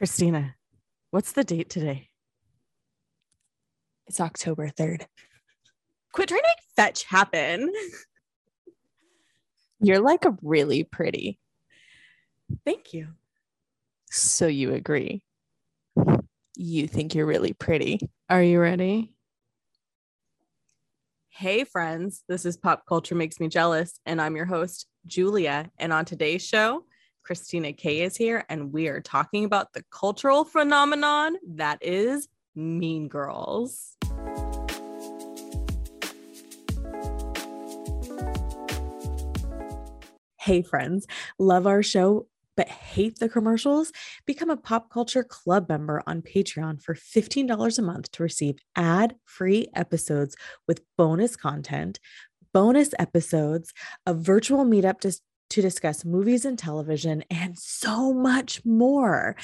Christina, what's the date today? It's October 3rd. Quit trying to make fetch happen. You're like a really pretty. Thank you. So you agree. You think you're really pretty. Are you ready? Hey, friends. This is Pop Culture Makes Me Jealous, and I'm your host, Julia. And on today's show, Christina K is here, and we are talking about the cultural phenomenon that is Mean Girls. Hey, friends, love our show, but hate the commercials? Become a pop culture club member on Patreon for $15 a month to receive ad free episodes with bonus content, bonus episodes, a virtual meetup to, to discuss movies and television, and so much more.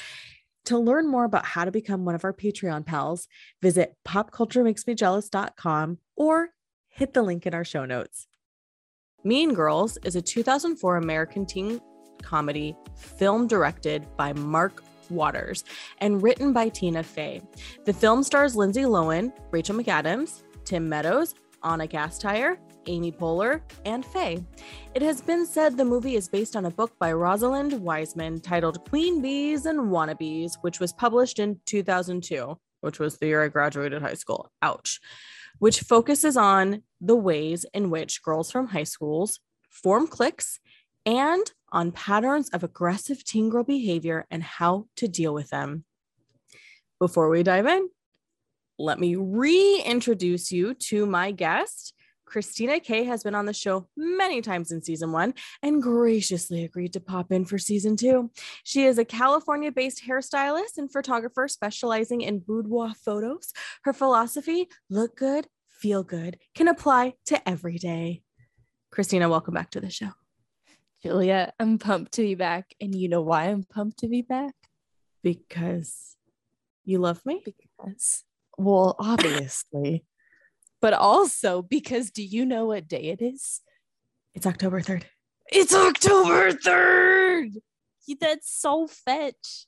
To learn more about how to become one of our Patreon pals, visit popculturemakesmejealous.com or hit the link in our show notes. Mean Girls is a 2004 American teen comedy film directed by Mark Waters and written by Tina Fey. The film stars Lindsay Lohan, Rachel McAdams, Tim Meadows, Ana Gasteyer, Amy Poehler, and Fey. It has been said the movie is based on a book by Rosalind Wiseman titled Queen Bees and Wannabes, which was published in 2002, which was the year I graduated high school. Ouch. Which focuses on the ways in which girls from high schools form cliques and on patterns of aggressive teen girl behavior and how to deal with them. Before we dive in, let me reintroduce you to my guest. Christina K has been on the show many times in season one and graciously agreed to pop in for season two. She is a California based hairstylist and photographer specializing in boudoir photos. Her philosophy, look good, feel good, can apply to every day. Christina, welcome back to the show. Julia, I'm pumped to be back. And you know why I'm pumped to be back? Because you love me? Because, well, obviously, but also because do you know what day it is? It's October 3rd. It's October 3rd. That's so fetch.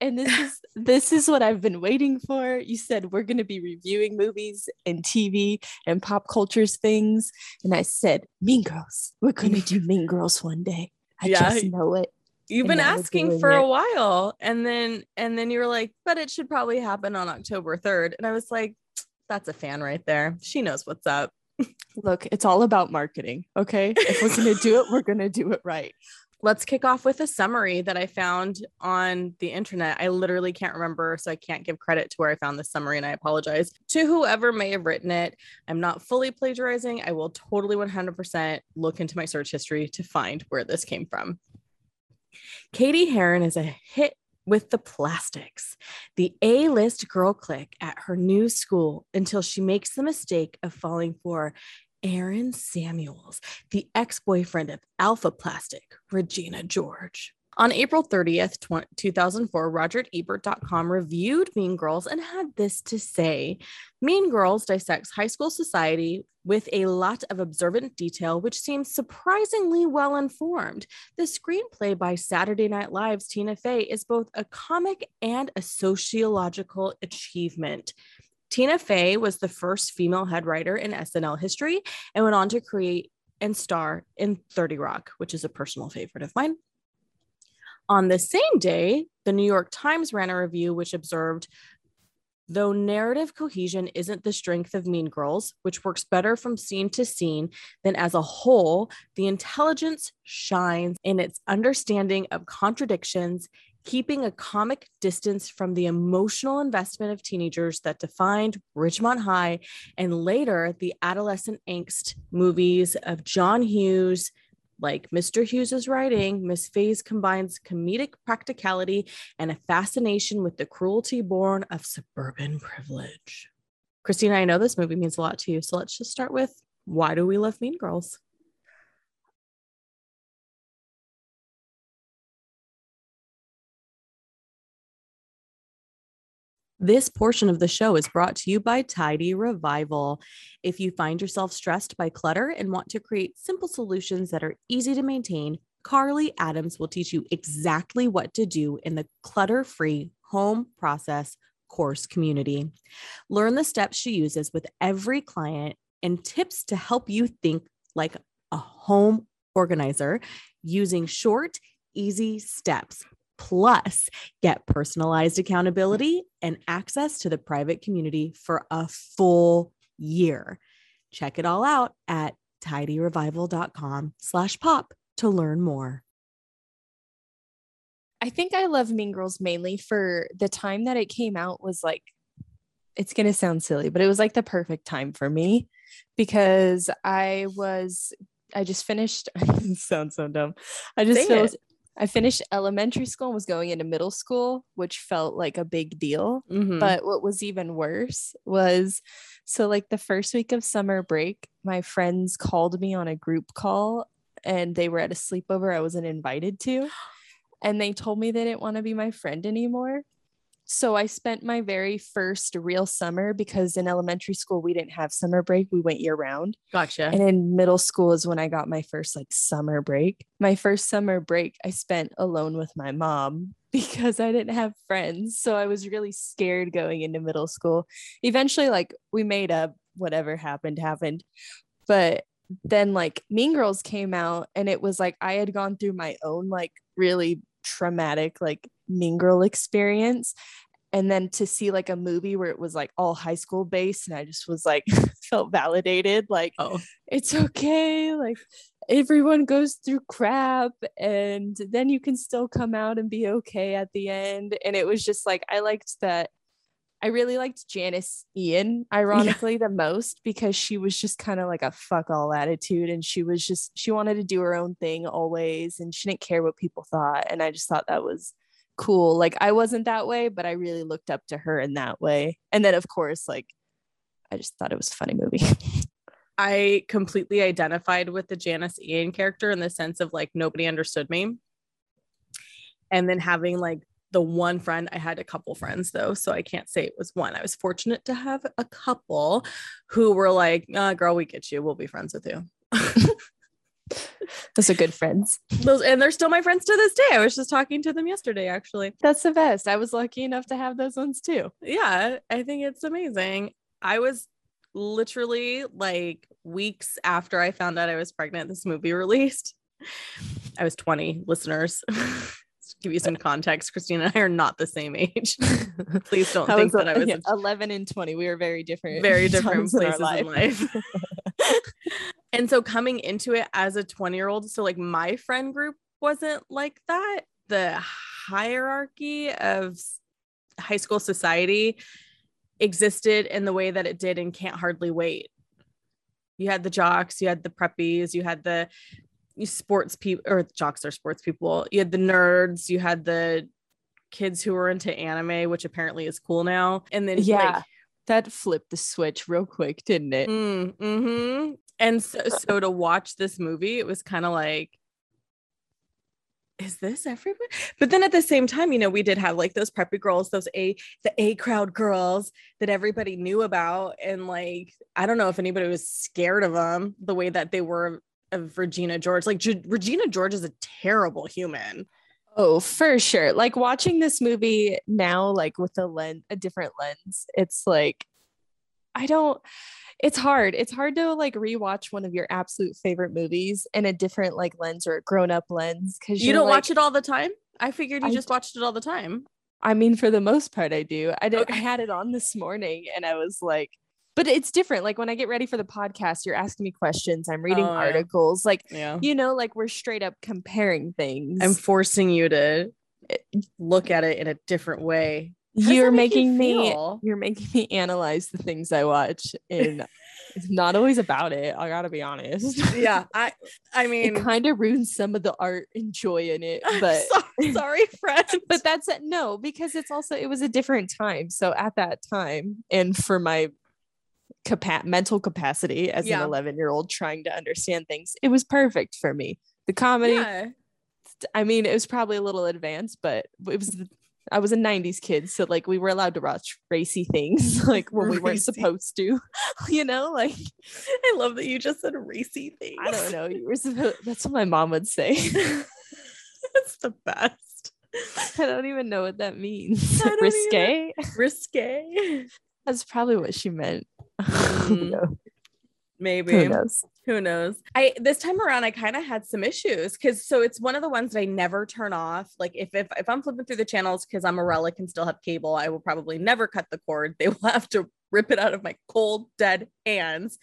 And this is this is what I've been waiting for. You said we're going to be reviewing movies and TV and pop cultures things, and I said Mean Girls. We're going to do Mean Girls one day. I yeah, just know it. You've been asking for it. a while, and then and then you were like, "But it should probably happen on October 3rd." And I was like, "That's a fan right there. She knows what's up." Look, it's all about marketing. Okay. If we're going to do it, we're going to do it right let's kick off with a summary that I found on the internet. I literally can't remember, so I can't give credit to where I found this summary, and I apologize to whoever may have written it. I'm not fully plagiarizing. I will totally 100% look into my search history to find where this came from. Katie Heron is a hit with the plastics, the A list girl clique at her new school until she makes the mistake of falling for Aaron Samuels, the ex boyfriend of Alpha Plastic, Regina George. On April 30th, 2004, RogerEbert.com reviewed Mean Girls and had this to say Mean Girls dissects high school society with a lot of observant detail, which seems surprisingly well informed. The screenplay by Saturday Night Live's Tina Fey is both a comic and a sociological achievement. Tina Fey was the first female head writer in SNL history and went on to create and star in 30 Rock, which is a personal favorite of mine. On the same day, the New York Times ran a review which observed Though narrative cohesion isn't the strength of Mean Girls, which works better from scene to scene than as a whole, the intelligence shines in its understanding of contradictions keeping a comic distance from the emotional investment of teenagers that defined Ridgemont High and later the adolescent angst movies of John Hughes. Like Mr. Hughes's writing, Miss Fey's combines comedic practicality and a fascination with the cruelty born of suburban privilege. Christina, I know this movie means a lot to you. So let's just start with why do we love Mean Girls? This portion of the show is brought to you by Tidy Revival. If you find yourself stressed by clutter and want to create simple solutions that are easy to maintain, Carly Adams will teach you exactly what to do in the clutter free home process course community. Learn the steps she uses with every client and tips to help you think like a home organizer using short, easy steps. Plus, get personalized accountability and access to the private community for a full year. Check it all out at tidyrevival.com slash pop to learn more. I think I love Mean Girls mainly for the time that it came out was like it's going to sound silly, but it was like the perfect time for me because I was I just finished sounds so dumb. I just feel, I finished elementary school and was going into middle school, which felt like a big deal. Mhm. But what was even worse was so, like, the first week of summer break, my friends called me on a group call and they were at a sleepover I wasn't invited to. And they told me they didn't want to be my friend anymore. So I spent my very first real summer because in elementary school, we didn't have summer break. We went year round. gotcha. And in middle school is when I got my first like summer break. My first summer break I spent alone with my mom because I didn't have friends. So I was really scared going into middle school. Eventually, like we made up, whatever happened, happened. But then like Mean Girls came out and it was like I had gone through my own like really traumatic like Mean Girl experience. And then to see like a movie where it was like all high school based, and I just was like, felt validated. Like, Oh, it's okay. Like everyone goes through crap and then you can still come out and be okay at the end. And it was just like I liked that. I really liked Janice Ian, ironically, the most because she was just kind of like a fuck all attitude and she was just she wanted to do her own thing always and she didn't care what people thought. And I just thought that was cool. Like I wasn't that way, but I really looked up to her in that way. And then of course, like I just thought it was a funny movie. I completely identified with the Janice Ian character in the sense of like nobody understood me. And then having like the one friend, I had a couple friends though, so I can't say it was one. I was fortunate to have a couple who were like, "Girl, we get you. We'll be friends with you." Those are good friends. Those and they're still my friends to this day. I was just talking to them yesterday, actually. That's the best. I was lucky enough to have those ones too. Yeah, I think it's amazing. I was literally like weeks after I found out I was pregnant, this movie released. I was 20 listeners. give you some context, Christina and I are not the same age. Please don't think that I was yeah, a 11 and 20. We were very different. very different times in places in life. And so coming into it as a 20 year old, so like my friend group wasn't like that. The hierarchy of high school society existed in the way that it did and Can't Hardly Wait. You had the jocks, you had the preppies, you had the sports people or jocks are sports people. You had the nerds, you had the kids who were into anime, which apparently is cool now. And then Yeah. like, that flipped the switch real quick, didn't it? Mm, hmm And so, so to watch this movie, it was kind of like, is this everybody? But then at the same time, you know, we did have like those preppy girls, those A, the A crowd girls that everybody knew about. And like, I don't know if anybody was scared of them the way that they were of Regina George. Like, Ge- Regina George is a terrible human. Oh, for sure. Like watching this movie now, like with a lens, a different lens, it's like, I don't, it's hard. It's hard to like rewatch one of your absolute favorite movies in a different like lens or a grown up lens. Cause You don't watch it all the time? I figured you I just watched it all the time. I mean, for the most part, I do. I did. Okay. I had it on this morning, and I was like, but it's different. Like when I get ready for the podcast, you're asking me questions. I'm reading Oh, articles. Like Yeah. you know, like we're straight up comparing things. I'm forcing you to look at it in a different way. You're you making me. feel? You're making me analyze the things I watch, and it's not always about it. I gotta be honest. Yeah, I I mean, it kind of ruins some of the art and joy in it, but. so- sorry, friend. but that's it. No, because it's also it was a different time. So at that time, and for my capa- mental capacity as Yeah. an 11 year old trying to understand things, it was perfect for me. The comedy, yeah. I mean, it was probably a little advanced, but it was. The, I was a 90s kid, so like we were allowed to watch racy things like when we weren't supposed to, you know, like I love that you just said racy things. I don't know, you were supposed that's what my mom would say. That's the best. I don't even know what that means. I don't Risque? Risque. That's probably what she meant. Mm, Maybe. Who knows? Who knows? I this time around I kind of had some issues because so it's one of the ones that I never turn off. Like if if, if I'm flipping through the channels because I'm a relic and still have cable, I will probably never cut the cord. They will have to rip it out of my cold dead hands.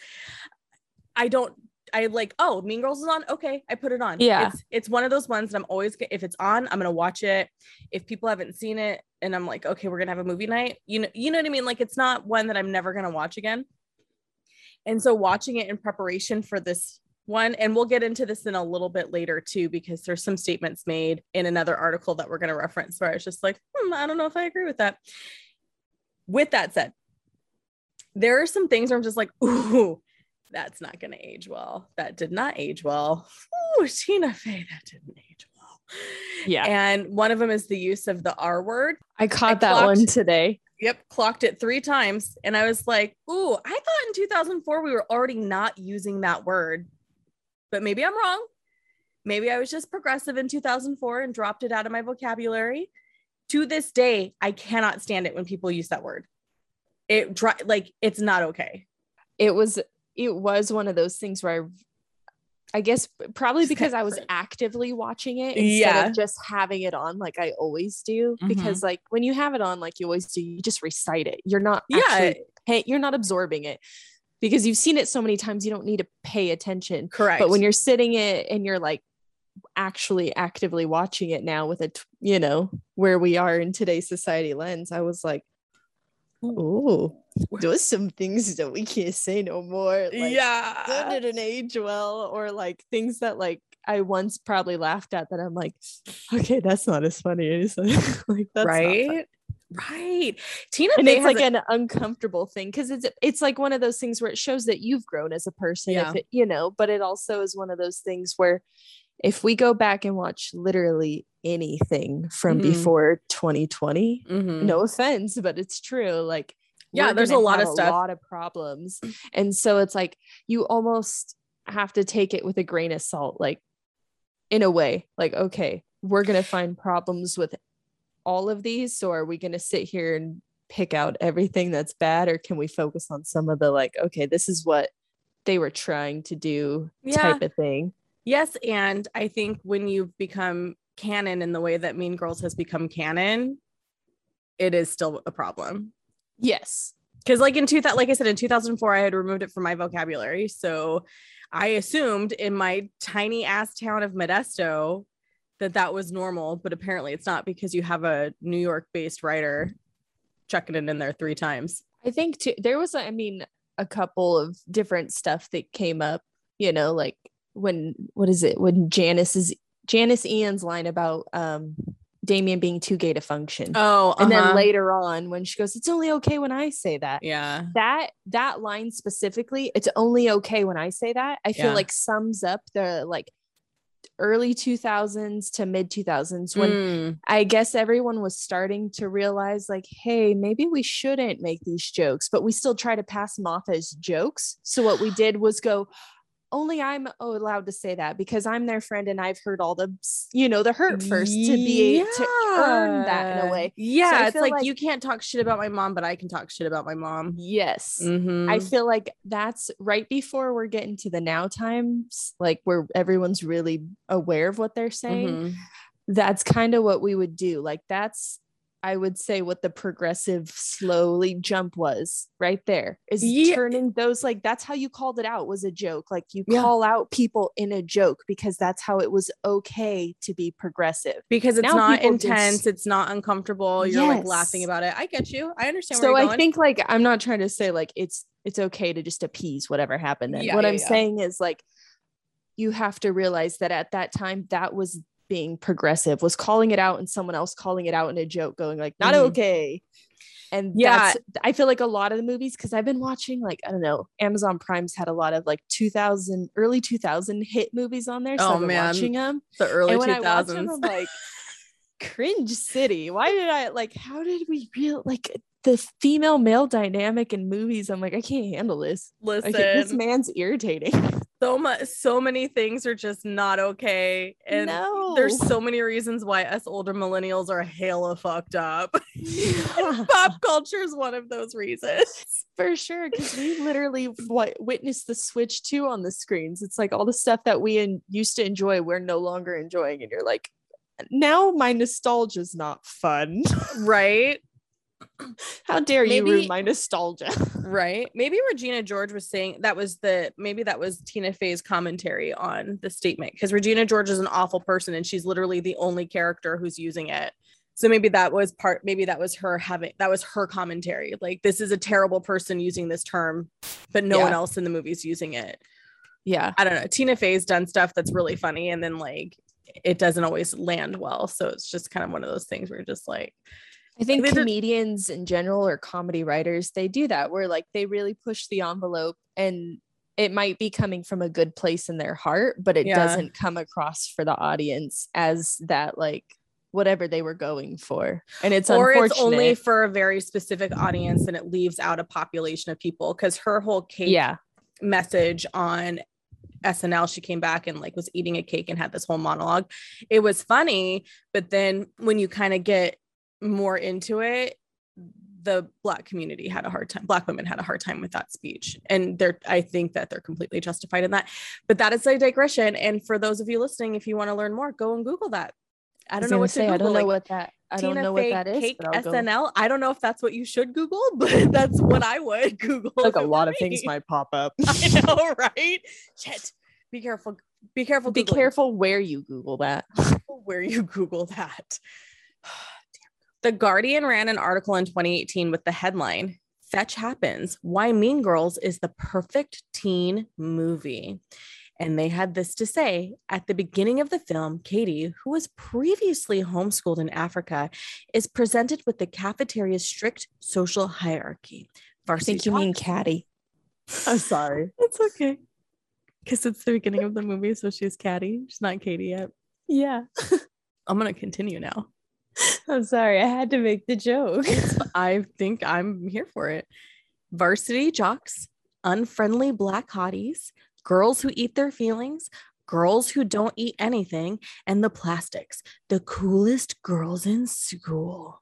I don't I like, oh, Mean Girls is on. Okay, I put it on. Yeah. It's it's one of those ones that I'm always if it's on, I'm gonna watch it. If people haven't seen it and I'm like, okay, we're gonna have a movie night, you know, you know what I mean? Like it's not one that I'm never gonna watch again. And so watching it in preparation for this one, and we'll get into this in a little bit later too, because there's some statements made in another article that we're going to reference where I was just like, hmm, I don't know if I agree with that. With that said, there are some things where I'm just like, ooh, that's not going to age well. That did not age well. Ooh, Tina Fey, that didn't age well. Yeah. And one of them is the use of the R word. I caught I that clocked- one today. Yep, clocked it three times. And I was like, ooh, I thought in 2004 we were already not using that word. But maybe I'm wrong. Maybe I was just progressive in 2004 and dropped it out of my vocabulary. To this day, I cannot stand it when people use that word. It like it's not okay. It was it was one of those things where I I guess probably because I was actively watching it instead Yeah. of just having it on like I always do. Because mm-hmm. like when you have it on like you always do, you just recite it. You're not Yeah, actually pay, you're not absorbing it because you've seen it so many times you don't need to pay attention. correct. But when you're sitting it and you're like actually actively watching it now with a t- you know where we are in today's society lens, I was like, oh, there's some things that we can't say no more. Like, that yeah. didn't age well, or like things that like I once probably laughed at that I'm like, okay, that's not as funny as like that's right. Right. Tina And Fey it's like a- an uncomfortable thing because it's it's like one of those things where it shows that you've grown as a person, Yeah. if it, you know, but it also is one of those things where if we go back and watch literally anything from Mhm. before 2020, Mhm. no offense, but it's true. Like, Yeah, there's a lot of stuff. A lot of problems, and so it's like you almost have to take it with a grain of salt, like in a way, like okay, we're gonna find problems with all of these, so are we gonna sit here and pick out everything that's bad, or can we focus on some of the like, okay, this is what they were trying to do Yeah. type of thing. Yes, and I think when you've become canon in the way that Mean Girls has become canon, it is still a problem. Yes. Because, like in two, like I said, in 2004, I had removed it from my vocabulary, so I assumed in my tiny ass town of Modesto that that was normal, but apparently it's not because you have a New York-based writer chucking it in there three times. I think too, there was, I mean, a couple of different stuff that came up, you know, like when, what is it? When Janice's, Janice Ian's line about um Damien being too gay to function. Oh, and uh-huh. then later on when she goes, it's only okay when I say that. yeah, That that line specifically, it's only okay when I say that. I feel Yeah. like sums up the like early 2000s to mid 2000s when Mm, I guess everyone was starting to realize, like, hey, maybe we shouldn't make these jokes, but we still try to pass them off as jokes. So what we did was go, only I'm allowed to say that because I'm their friend and I've heard all the, you know, the hurt first to be to earn that in a way. Yeah, So it's like, like- you can't talk shit about my mom, but I can talk shit about my mom. Yes. Mhm. I feel like that's right before we're getting to the now times, like where everyone's really aware of what they're saying. Mhm. that's kind of what we would do. Like that's I would say what the progressive slowly jump was right there is Yeah. turning those like that's how you called it out was a joke. Like you Yeah. call out people in a joke because that's how it was okay to be progressive. because it's Now not people just- intense, it's not uncomfortable. You're like laughing about it. I get you. I understand. So where you're I think like I'm not trying to say like it's it's okay to just appease whatever happened then. Yeah, what I'm saying is like you have to realize that at that time that was being progressive was calling it out and someone else calling it out in a joke going like not Mhm. okay and Yeah. i feel like a lot of the movies because i've been watching like i don't know amazon prime's had a lot of like 2000 early 2000 hit movies on there so Oh, i've been man. watching them the early and when two i watch them i'm like cringe city why did i like how did we real like the female male dynamic in movies. I'm like, I can't handle this. Listen, this man's irritating. so much, so many things are just not okay, and no. there's so many reasons why us older millennials are hella fucked up. Pop culture is one of those reasons. for sure because we literally what witnessed the switch too on the screens it's like all the stuff that we in, used to enjoy we're no longer enjoying and you're like now my nostalgia is not fun Right? How dare you ruin my nostalgia Right. Maybe Regina George was saying that was the maybe that was Tina Fey's commentary on the statement because Regina George is an awful person and she's literally the only character who's using it. So maybe that was part maybe that was her having that was her commentary. Like this is a terrible person using this term, but no one else in the movie's using it. yeah I don't know. Tina Fey's done stuff that's really funny and then like it doesn't always land well. So it's just kind of one of those things where you're just like, i think comedians in general or comedy writers they do that where like they really push the envelope and it might be coming from a good place in their heart but it Yeah. doesn't come across for the audience as that like whatever they were going for. And it's or it's only for a very specific audience and it leaves out a population of people because her whole cake yeah. message on SNL she came back and like was eating a cake and had this whole monologue. It was funny but then when you kind of get more into it the black community had a hard time black women had a hard time with that speech and they're i think that they're completely justified in that but that is a digression and for those of you listening if you want to learn more go and google that i don't know what to say. Google. I don't know like, what that. I don't Tina know Fey what that is. Cake but I'll go- SNL. I don't know if that's what you should Google, but that's what I would Google. like a lot were of things might pop up. I know, right? Shit. Be careful. Be careful. Be careful where you Google that. where you Google that. The Guardian ran an article in 2018 with the headline Fetch Happens Why Mean Girls is the Perfect Teen Movie. And they had this to say at the beginning of the film, Katie, who was previously homeschooled in Africa, is presented with the cafeteria's strict social hierarchy. I think you mean Talk- Caddy. I'm sorry. It's okay. Because it's the beginning of the movie, so she's Caddy. She's not Katie yet. Yeah. I'm going to continue now. I'm sorry. I had to make the joke. I think I'm here for it. Varsity jocks, unfriendly black hotties, girls who eat their feelings, girls who don't eat anything, and the plastics, the coolest girls in school.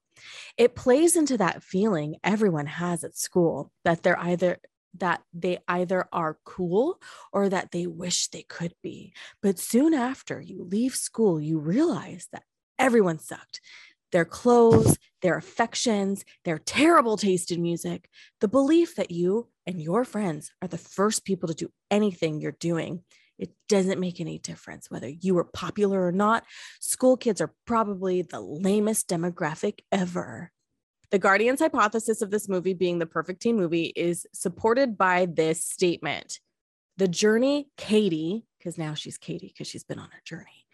It plays into that feeling everyone has at school that they're either that they either are cool or that they wish they could be. But soon after you leave school, you realize that everyone sucked. Their clothes, their affections, their terrible taste in music, the belief that you and your friends are the first people to do anything you're doing. It doesn't make any difference whether you were popular or not. School kids are probably the lamest demographic ever. The Guardian's hypothesis of this movie being the perfect teen movie is supported by this statement. The journey Katie, because now she's Katie because she's been on a journey,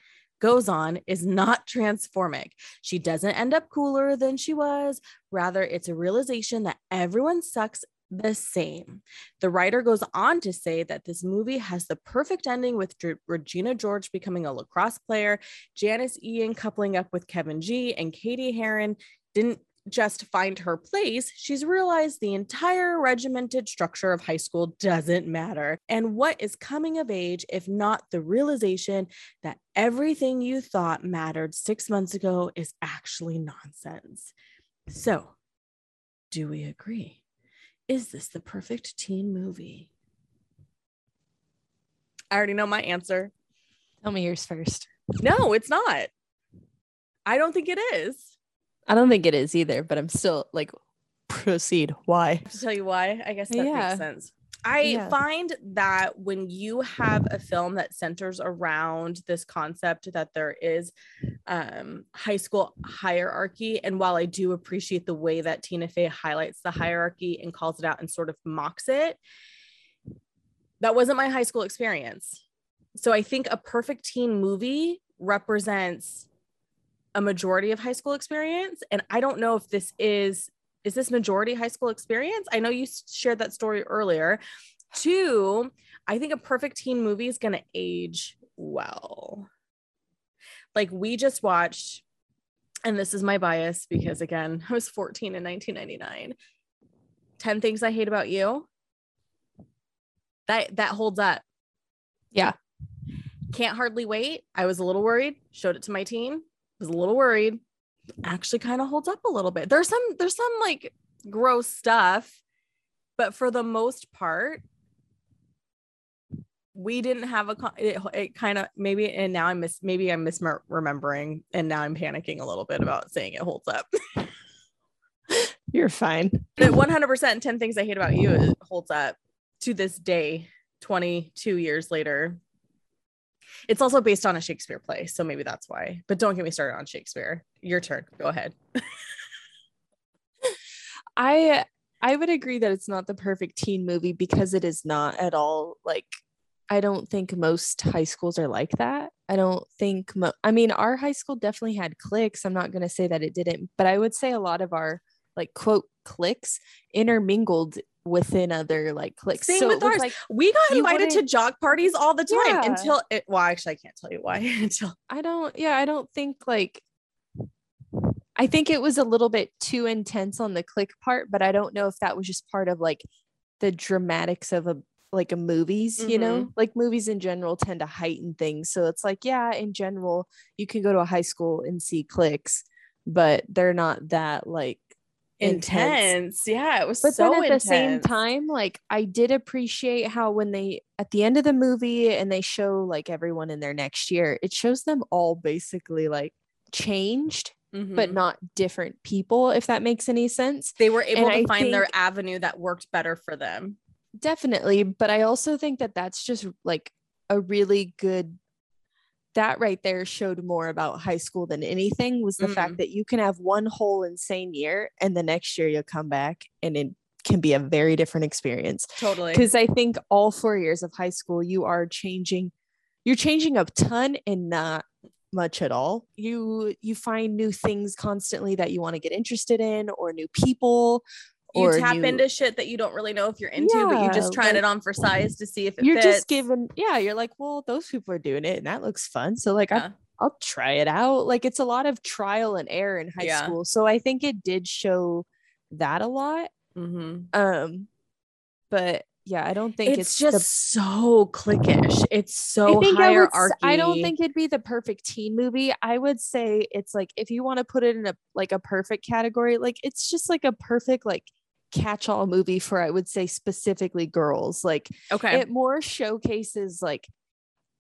goes on is not transformic. She doesn't end up cooler than she was. Rather, it's a realization that everyone sucks the same. The writer goes on to say that this movie has the perfect ending with Dr- Regina George becoming a lacrosse player, Janice Ian coupling up with Kevin G, and Katie Heron didn't just find her place, she's realized the entire regimented structure of high school doesn't matter. And what is coming of age if not the realization that everything you thought mattered six months ago is actually nonsense? So, do we agree? Is this the perfect teen movie? I already know my answer. Tell me yours first. No, it's not. I don't think it is. I don't think it is either, but I'm still like, proceed. Why? to tell you why. I guess that Yeah. makes sense. I Yeah. find that when you have a film that centers around this concept that there is um, high school hierarchy, and while I do appreciate the way that Tina Fey highlights the hierarchy and calls it out and sort of mocks it, that wasn't my high school experience. So I think a perfect teen movie represents a majority of high school experience, and I don't know if this is is this majority high school experience? I know you shared that story earlier. Two, I think a perfect teen movie is going to age well. Like we just watched and this is my bias because again, I was 14 in 1999. 10 things I hate about you. That that holds up. Yeah. Can't hardly wait. I was a little worried. Showed it to my team. Was a little worried. Actually kind of holds up a little bit. There's some there's some like gross stuff, but for the most part we didn't have a it, it kind of maybe and now i'm mis maybe i'm misremembering and now i'm panicking a little bit about saying it holds up you're fine but 100% 10 things i hate about you it holds up to this day 22 years later it's also based on a shakespeare play so maybe that's why but don't get me started on shakespeare your turn go ahead i i would agree that it's not the perfect teen movie because it is not at all like I don't think most high schools are like that. I don't think, mo- I mean, our high school definitely had cliques. I'm not going to say that it didn't, but I would say a lot of our like quote cliques intermingled within other like cliques. Same so with ours. Like, we got invited to jog parties all the time yeah. until it, well, actually, I can't tell you why until I don't, yeah, I don't think like, I think it was a little bit too intense on the click part, but I don't know if that was just part of like the dramatics of a like a movies mm-hmm. you know mm-hmm. like movies in general tend to heighten things so it's like yeah in general you can go to a high school and see clicks, but they're not that like intense. intense. Yeah, it was but so then at intense. the same time, like I did appreciate how when they at the end of the movie and they show like everyone in their next year, it shows them all basically like changed. Mm-hmm. But not different people, if that makes any sense. They were able and to I find think, their avenue that worked better for them definitely but i also think that that's just like a really good that right there showed more about high school than anything was the mm fact that you can have one whole insane year and the next year you'll come back and it can be a very different experience. Totally. Because i think all four years of high school you are changing you're changing a ton and not much at all. You you find new things constantly that you want to get interested in or new people you tap you, into shit that you don't really know if you're into, yeah, but you just trying like, it on for size to see if it you're fits. just given, yeah, you're like, well, those people are doing it and that looks fun. So like yeah. I, I'll try it out. Like it's a lot of trial and error in high yeah. school. So I think it did show that a lot. Mm-hmm. Um, but yeah, I don't think it's, it's just the, so cliquish. It's so I hierarchy. I, I, don't think it'd be the perfect teen movie. I would say it's like if you want to put it in a like a perfect category, like it's just like a perfect like catch-all movie for I would say specifically girls. Like okay. it more showcases like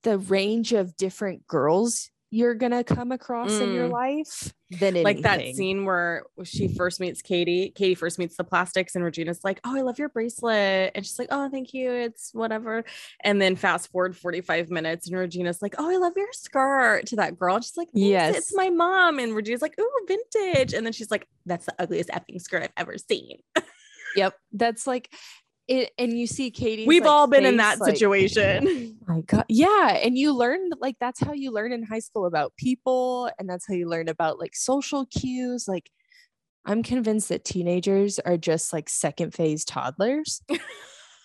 the range of different girls you're gonna come across mm. in your mm. life than anything. like that scene where she first meets Katie. Katie first meets the plastics, and Regina's like, "Oh, I love your bracelet," and she's like, "Oh, thank you. It's whatever." And then fast forward 45 minutes, and Regina's like, "Oh, I love your skirt." To that girl, and she's like, "Yes, it's my mom." And Regina's like, "Ooh, vintage," and then she's like, "That's the ugliest effing skirt I've ever seen." yep. That's like it, and you see Katie. We've like, all been face, in that like, situation. my God. Yeah. And you learn like that's how you learn in high school about people. And that's how you learn about like social cues. Like I'm convinced that teenagers are just like second phase toddlers.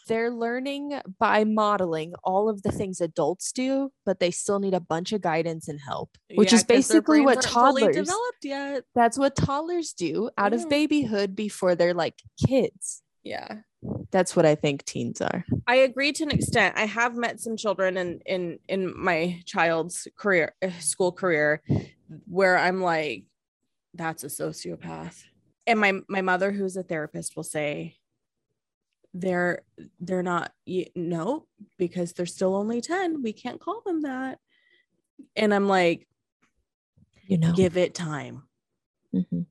They're learning by modeling all of the things adults do, but they still need a bunch of guidance and help, which yeah, is basically what toddlers developed yet. That's what toddlers do out yeah. of babyhood before they're like kids. Yeah. That's what I think teens are. I agree to an extent. I have met some children in in in my child's career uh, school career where I'm like that's a sociopath. And my my mother who's a therapist will say they're they're not you, no because they're still only 10 we can't call them that. And i'm like you know. give it time. Mm-hmm.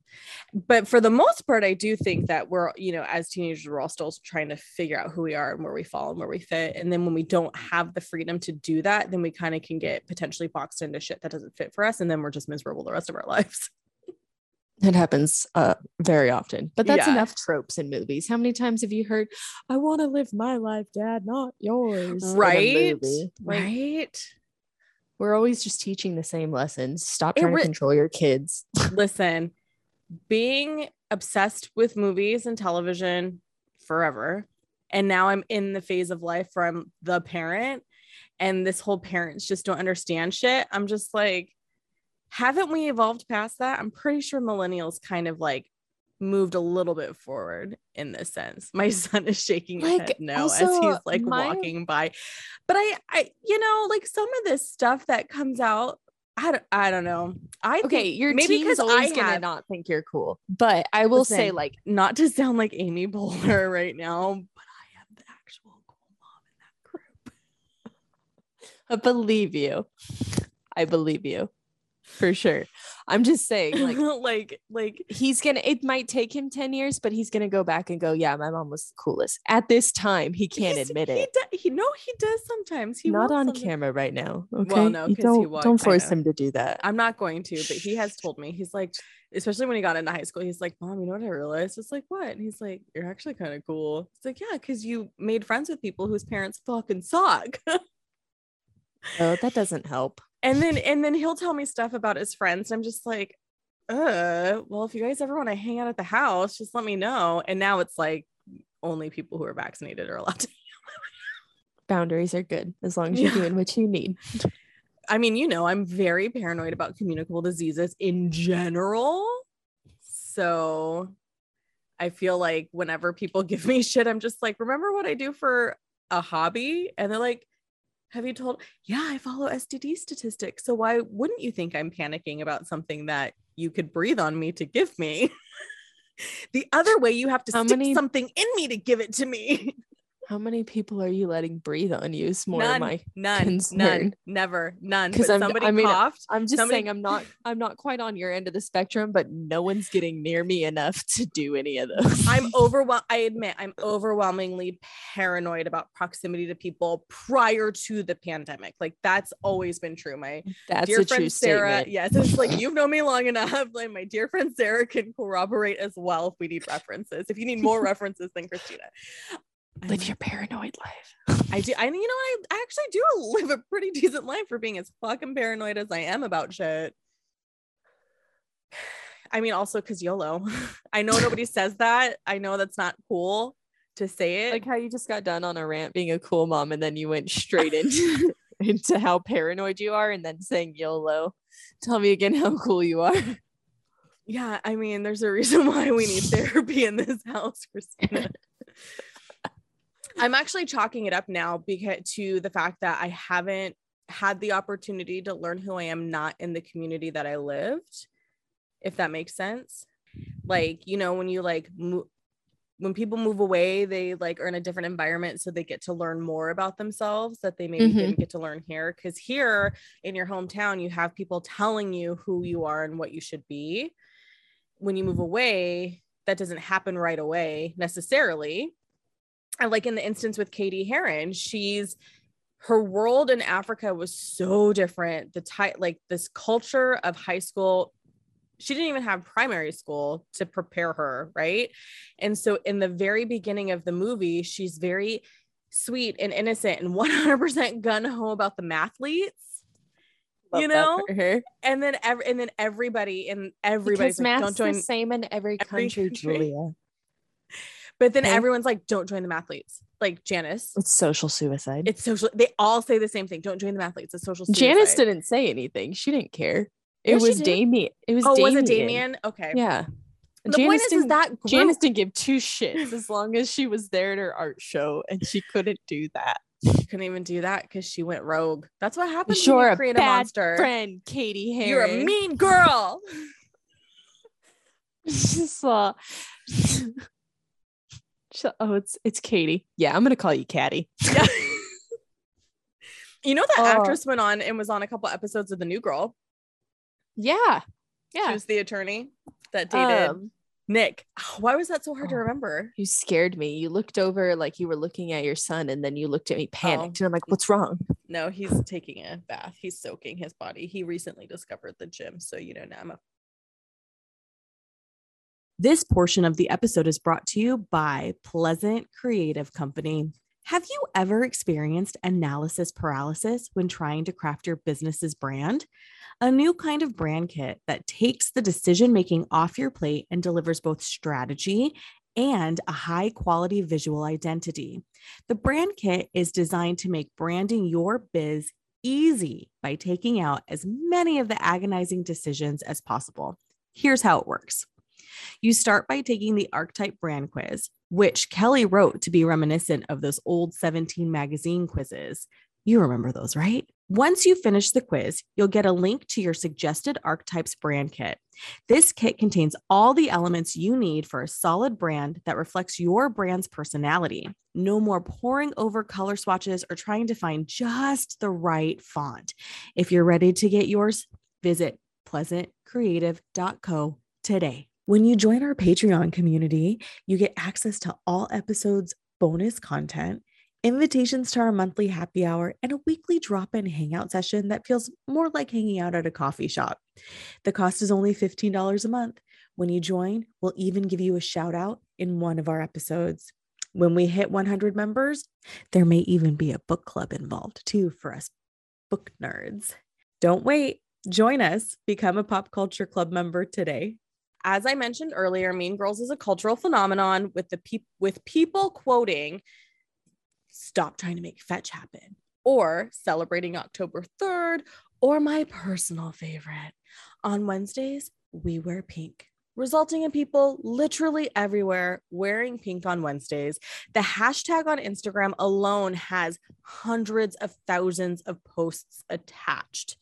but for the most part i do think that we're you know as teenagers we're all still trying to figure out who we are and where we fall and where we fit. And then when we don't have the freedom to do that then we kind of can get potentially boxed into shit that doesn't fit for us and then we're just miserable the rest of our lives it happens uh, very often, but that's yeah. enough tropes in movies. How many times have you heard, "I want to live my life, Dad, not yours"? Right, right. we're always just teaching the same lessons. Stop trying re- to control your kids. Listen, being obsessed with movies and television forever, and now I'm in the phase of life where I'm the parent, and this whole parents just don't understand shit. I'm just like haven't we evolved past that? I'm pretty sure millennials kind of like moved a little bit forward in this sense. My son is shaking his Like, head no as he's like my- walking by. But I I you know, like some of this stuff that comes out, I don't, I don't know. I Okay, think your maybe because always I gonna have not think you're cool. But I will say, like, not to sound like Amy Poehler right now, but I am the actual cool mom in that group. I believe you. I believe you for sure. I'm just saying, like, like like he's gonna it might take him 10 years but he's gonna go back and go yeah my mom was the coolest at this time he can't admit he it do- he no he does sometimes he not on sometimes. camera right now okay no, You 'cause he wa- don't force him to do that I'm not going to, but he has told me he's like, especially when he got into high school, he's like, Mom, you know what I realized? It's like, what? And he's like, You're actually kind of cool. It's like, yeah, because you made friends with people whose parents fucking suck. oh that doesn't help and then and then he'll tell me stuff about his friends. I'm just like, uh, well, if you guys ever want to hang out at the house, just let me know. And now it's like only people who are vaccinated are allowed to. boundaries are good as long as you're Yeah. doing what you need I mean, you know, I'm very paranoid about communicable diseases in general. So I feel like whenever people give me shit, I'm just like, remember what I do for a hobby? And they're like, have you told? Yeah, I follow STD statistics. So why wouldn't you think I'm panicking about something that you could breathe on me to give me? the other way, you have to How stick many- something in me to give it to me. how many people are you letting breathe on you is more none, my none, concern. none, never, none. Because somebody I mean, coughed. i'm just Somebody- saying i'm not i'm not quite on your end of the spectrum but no one's getting near me enough to do any of those I'm overwhelmed. I admit I'm overwhelmingly paranoid about proximity to people prior to the pandemic. Like that's always been true. My that's dear friend Sarah, statement yes, it's like you've known me long enough. Like my dear friend Sarah can corroborate as well if we need references. If you need more references than Christina. Live I'm- your paranoid life I do. I you know I, I actually do live a pretty decent life for being as fucking paranoid as I am about shit. I mean, also because YOLO. I know nobody says that. I know that's not cool to say it. like how you just got done on a rant being a cool mom and then you went straight into into how paranoid you are and then saying YOLO. Tell me again how cool you are. yeah, I mean, there's a reason why we need therapy in this house, Christina. I'm actually chalking it up now because to the fact that I haven't had the opportunity to learn who I am not in the community that I lived, if that makes sense. Like, you know, when you like mo- when people move away, they like are in a different environment, so they get to learn more about themselves that they maybe Mhm. didn't get to learn here. Because here in your hometown, you have people telling you who you are and what you should be. When you move away, that doesn't happen right away necessarily. And like in the instance with Katie Heron, she's her world in Africa was so different. The type, like this culture of high school, she didn't even have primary school to prepare her, right? And so in the very beginning of the movie, she's very sweet and innocent and 100% gun ho about the mathletes. You Love that know? And then ev- and then everybody and everybody's Because like, don't join. the same in every every country, country. Julia. But then Okay. everyone's like, don't join the mathletes. Like Janice. It's social suicide. It's social. They all say the same thing. Don't join the mathletes. It's social. Suicide. Janice didn't say anything. She didn't care. It was. Damien. It was Oh, Damien. was it Damien? Okay. Yeah. The point is, is that group, Janice didn't give two shits as long as she was there at her art show, and she couldn't do that. She couldn't even do that because she went rogue. That's what happens You're when you create a bad monster. Friend Katie You're a mean girl. saw. Oh, it's it's Katie. Yeah, I'm gonna call you Caddy. Yeah. you know that Oh. actress went on and was on a couple episodes of The New Girl. Yeah, She yeah. was the attorney that dated Um, Nick. Why was that so hard to Oh. remember? you scared me. You looked over like you were looking at your son, and then you looked at me panicked, Oh. and I'm like, "What's wrong?" No, he's taking a bath. He's soaking his body. He recently discovered the gym. So, you know, now I'm a. This portion of the episode is brought to you by Pleasant Creative Company. Have you ever experienced analysis paralysis when trying to craft your business's brand? A new kind of brand kit that takes the decision making off your plate and delivers both strategy and a high quality visual identity. The brand kit is designed to make branding your biz easy by taking out as many of the agonizing decisions as possible. Here's how it works you start by taking the archetype brand quiz, which Kelly wrote to be reminiscent of those old 17 magazine quizzes. You remember those, right? Once you finish the quiz, you'll get a link to your suggested archetypes brand kit. This kit contains all the elements you need for a solid brand that reflects your brand's personality. No more poring over color swatches or trying to find just the right font. If you're ready to get yours, visit pleasantcreative.co today. When you join our Patreon community, you get access to all episodes, bonus content, invitations to our monthly happy hour, and a weekly drop in hangout session that feels more like hanging out at a coffee shop. The cost is only $15 a month. When you join, we'll even give you a shout out in one of our episodes. When we hit 100 members, there may even be a book club involved too for us book nerds. Don't wait. Join us. Become a pop culture club member today. As I mentioned earlier, Mean Girls is a cultural phenomenon with the pe- with people quoting stop trying to make fetch happen or celebrating October 3rd or my personal favorite. On Wednesdays, we wear pink, resulting in people literally everywhere wearing pink on Wednesdays. The hashtag on Instagram alone has hundreds of thousands of posts attached.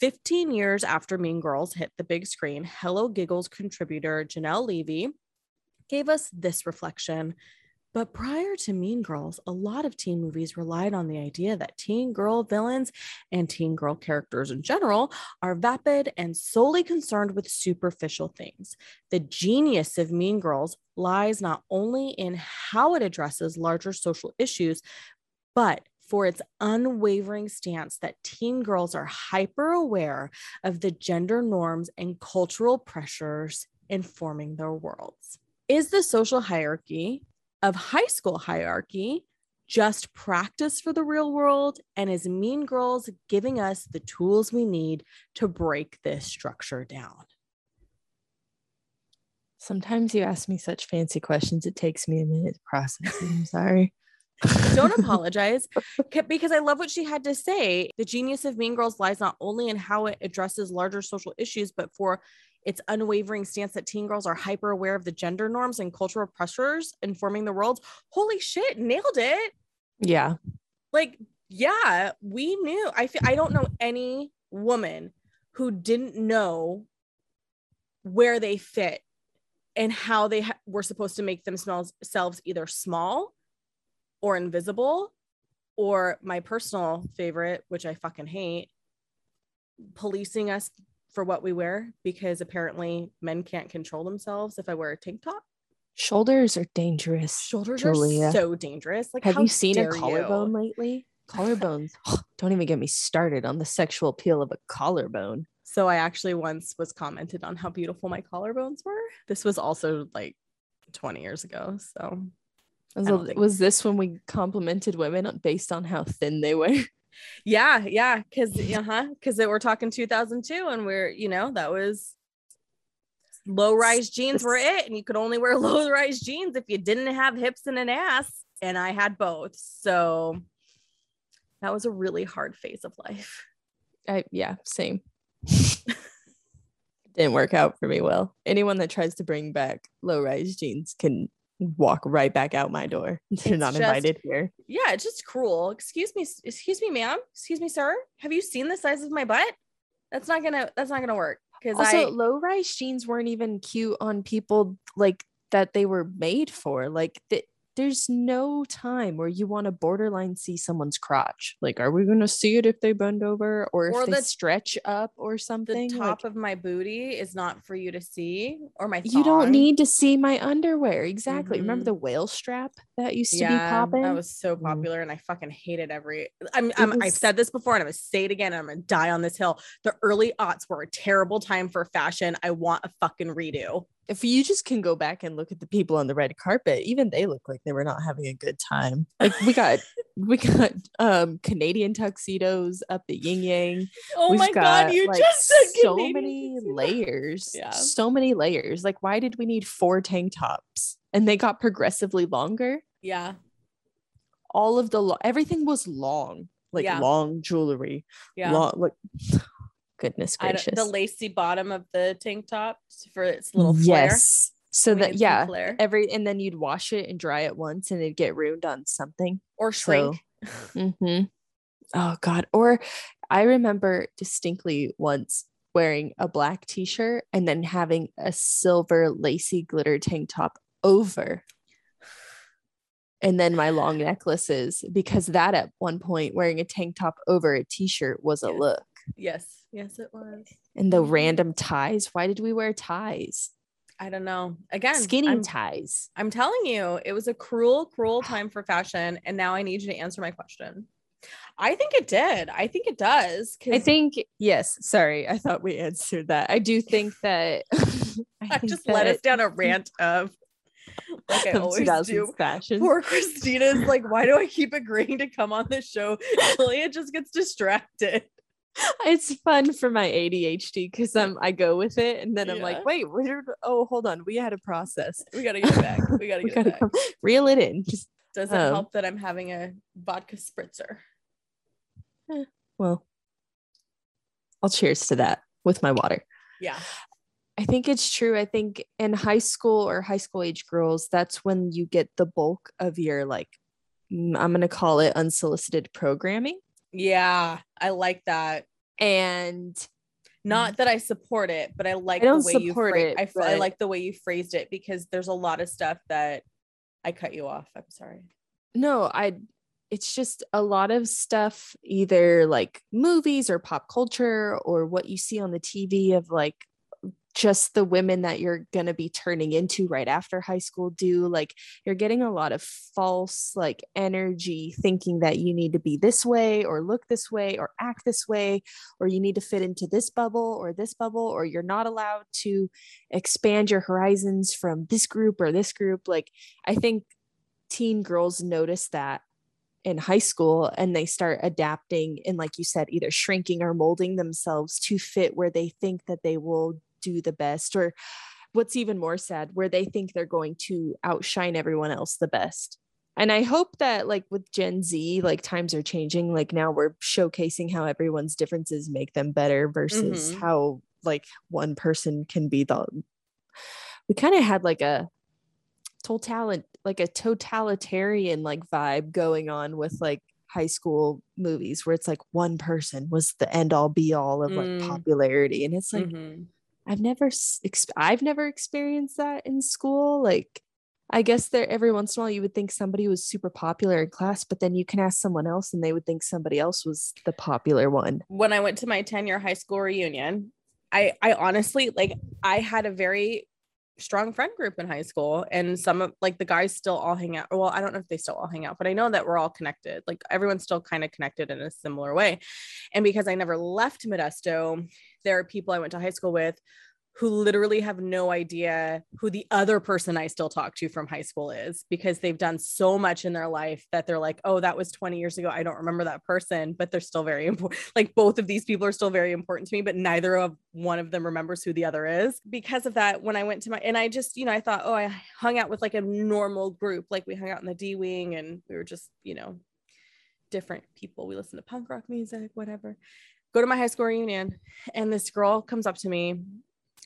15 years after Mean Girls hit the big screen, Hello Giggles contributor Janelle Levy gave us this reflection but prior to Mean Girls, a lot of teen movies relied on the idea that teen girl villains and teen girl characters in general are vapid and solely concerned with superficial things. The genius of Mean Girls lies not only in how it addresses larger social issues, but for its unwavering stance that teen girls are hyper aware of the gender norms and cultural pressures informing their worlds. Is the social hierarchy of high school hierarchy just practice for the real world? And is mean girls giving us the tools we need to break this structure down? Sometimes you ask me such fancy questions it takes me a minute to process i'm sorry don't apologize because I love what she had to say. The genius of Mean Girls lies not only in how it addresses larger social issues, but for its unwavering stance that teen girls are hyper aware of the gender norms and cultural pressures informing the world. Holy shit, nailed it. Yeah. Like, yeah, we knew. I feel, I don't know any woman who didn't know where they fit and how they ha- were supposed to make themselves either small or invisible or my personal favorite which i fucking hate policing us for what we wear because apparently men can't control themselves if I wear a tank top. Shoulders are dangerous. Shoulders Julia. are so dangerous. Like, have you seen a collarbone you? lately? Collarbones. don't even get me started on the sexual appeal of a collarbone. So I actually once was commented on how beautiful my collarbones were. This was also like 20 years ago. So was, was this when we complimented women based on how thin they were? yeah yeah because uh-huh because we're talking 2002 and we're you know that was low rise jeans were it and you could only wear low rise jeans if you didn't have hips and an ass and i had both. So that was a really hard phase of life. I yeah same. Didn't work out for me well. Anyone that tries to bring back low rise jeans can walk right back out my door. They're it's not just, invited here. Yeah, it's just cruel. Excuse me, excuse me, ma'am. Excuse me, sir. Have you seen the size of my butt? That's not gonna that's not gonna work. Because also I, low rise jeans weren't even cute on people like that they were made for. Like the, there's no time where you want to borderline see someone's crotch. Like, are we going to see it if they bend over or if or they stretch up or something? The top like, of my booty is not for you to see, or my. Thong. You don't need to see my underwear. Exactly. Mm-hmm. Remember the whale strap that used to yeah, be popping? That was so mm. popular, mm. and I fucking hated every. I'm, I'm was, I've said this before, and I'm gonna say it again. I'm gonna die on this hill. The early aughts were a terrible time for fashion. I want a fucking redo if you just can go back and look at the people on the red carpet, even they look like they were not having a good time. Like we got we got um Canadian tuxedos up the yin yang. Oh We've my got, god, you like, just so Canadian many layers. Yeah. So many layers. Like, why did we need four tank tops? And they got progressively longer. Yeah. All of the lo- everything was long. like Yeah. long jewelry, Yeah. long like goodness gracious. the lacy bottom of the tank top for its little flare. yes. So that yeah, flare. every and then you'd wash it and dry it once and it'd get ruined on something. or shrink. hmm Oh God. Or I remember distinctly once wearing a black t-shirt and then having a silver lacy glitter tank top over. And then my long necklaces, because that at one point wearing a tank top over a t-shirt was a Yes. look. Yes, yes, it was. And the Mhm. random ties. Why did we wear ties? I don't know. Again, Skinny I'm, ties. I'm telling you, it was a cruel, cruel time for fashion. And now I need you to answer my question. I think it did. I think it does. I think yes. Sorry, I thought we answered that. I do think that I think just led us down a rant of like I always 2000s do. fashion. Poor Christina's like, why do I keep agreeing to come on this show? Julia just gets distracted. It's fun for my ADHD because I'm I go with it and then I'm like, wait, where oh hold on, we had a process. We gotta get back. We gotta We get gotta back. come, reel it in. Just Does it Um, help that I'm having a vodka spritzer? well, I'll cheers to that with my water. Yeah. I think it's true. I think in high school or high school age girls, that's when you get the bulk of your like I'm gonna call it unsolicited programming. Yeah. I like that. And Not mm-hmm. that I support it, but I like. I the way you phrase it, I, f- I but- like the way you phrased it because there's a lot of stuff that I cut you off. I'm sorry. no i it's just a lot of stuff either like movies or pop culture or what you see on the tv of like just the women that you're going to be turning into right after high school do like you're getting a lot of false like energy thinking that you need to be this way or look this way or act this way or you need to fit into this bubble or this bubble or you're not allowed to expand your horizons from this group or this group. Like i think teen girls notice that in high school and they start adapting and like you said either shrinking or molding themselves to fit where they think that they will do the best or what's even more sad where they think they're going to outshine everyone else the best and i hope that like with gen z like times are changing like now we're showcasing how everyone's differences make them better versus Mhm. how like one person can be the we kind of had like a total like a totalitarian like vibe going on with like high school movies where it's like one person was the end all be all of like Mm. popularity and it's like Mhm. I've never I've never experienced that in school like I guess there every once in a while you would think somebody was super popular in class but then you can ask someone else and they would think somebody else was the popular one. When I went to my 10 year high school reunion, I I honestly like I had a very strong friend group in high school and some of like the guys still all hang out. Well, I don't know if they still all hang out, but I know that we're all connected. Like everyone's still kind of connected in a similar way. And because I never left Modesto, there are people I went to high school with who literally have no idea who the other person I still talk to from high school is because they've done so much in their life that they're like, oh, that was 20 years ago. I don't remember that person, but they're still very important. Like both of these people are still very important to me, but neither of one of them remembers who the other is. Because of that, when I went to my, and I just, you know, I thought, oh, I hung out with like a normal group. Like we hung out in the D Wing and we were just, you know, different people. We listened to punk rock music, whatever. Go to my high school reunion, and this girl comes up to me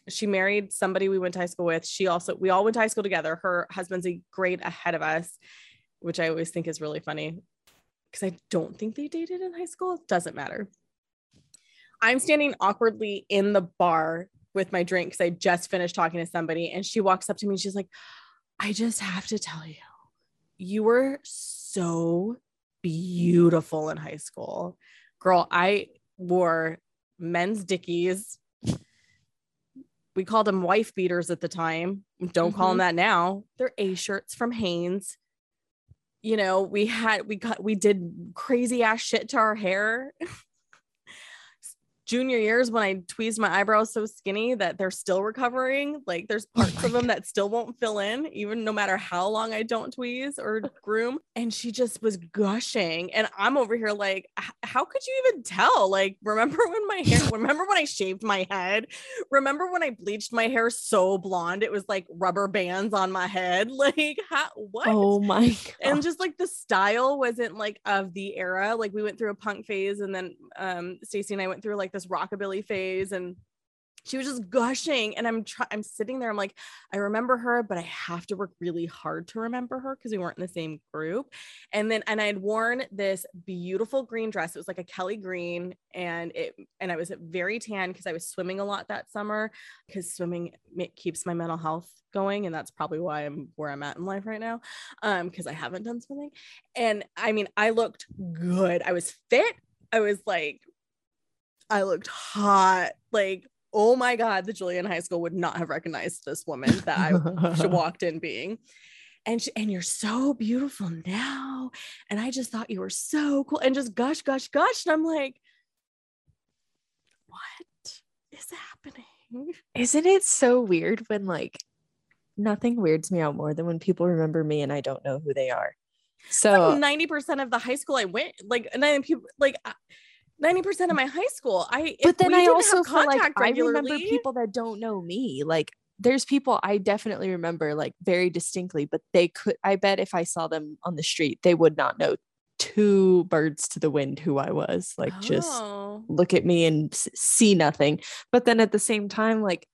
she married somebody we went to high school with. She also, we all went to high school together. Her husband's a grade ahead of us, which I always think is really funny because I don't think they dated in high school. Doesn't matter. I'm standing awkwardly in the bar with my drink because I just finished talking to somebody, and she walks up to me and she's like, I just have to tell you, you were so beautiful in high school. Girl, I wore men's dickies we called them wife beaters at the time. Don't call them mm-hmm. that now. They're A shirts from Hanes. You know, we had we got we did crazy ass shit to our hair. junior years when I tweezed my eyebrows so skinny that they're still recovering. Like there's Oh parts my of them that still won't fill in, even no matter how long I don't tweeze or groom. And she just was gushing. And I'm over here like, how could you even tell? Like, remember when my hair, remember when I shaved my head? Remember when I bleached my hair so blonde? It was like rubber bands on my head. Like, how, what? Oh my god. and just like the style wasn't like of the era like we went through a punk phase and then um Stacey and I went through like this rockabilly phase and she was just gushing and I'm trying I'm sitting there I'm like I remember her but I have to work really hard to remember her because we weren't in the same group. And then and I had worn this beautiful green dress. It was like a Kelly green and it and I was very tan because I was swimming a lot that summer because swimming keeps my mental health going and that's probably why I'm where I'm at in life right now um because I haven't done swimming. And I mean I looked good. I was fit. I was like I looked hot. Like oh my god the Julian high school would not have recognized this woman that I walked in being. And she, and you're so beautiful now. And I just thought you were so cool. And just gush gush gush. And I'm like what is happening? Isn't it so weird when like nothing weirds me out more than when people remember me and I don't know who they are. So ninety percent of the high school I went, like nine people, like uh, ninety percent of my high school. I, but then I also feel like contact I remember people that don't know me. Like there's people I definitely remember like very distinctly, but they could I bet if I saw them on the street, they would not know two birds to the wind who I was. Like just Oh. look at me and see nothing. But then at the same time, like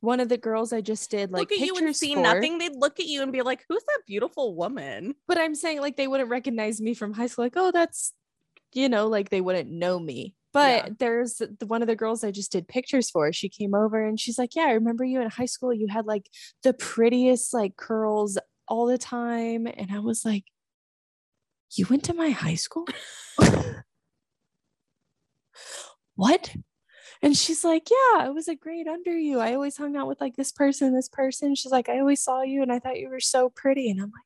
one of the girls I just did like look at you and see for- nothing. They'd look at you and be like, "Who's that beautiful woman?" But I'm saying like they wouldn't recognize me from high school. Like, oh, that's you know, like they wouldn't know me. But Yeah. there's the, one of the girls I just did pictures for. She came over and she's like, "Yeah, I remember you in high school. You had like the prettiest like curls all the time." And I was like, "You went to my high school?" what? And she's like, Yeah, I was a grade under you. I always hung out with like this person, this person. She's like, I always saw you and I thought you were so pretty. And I'm like,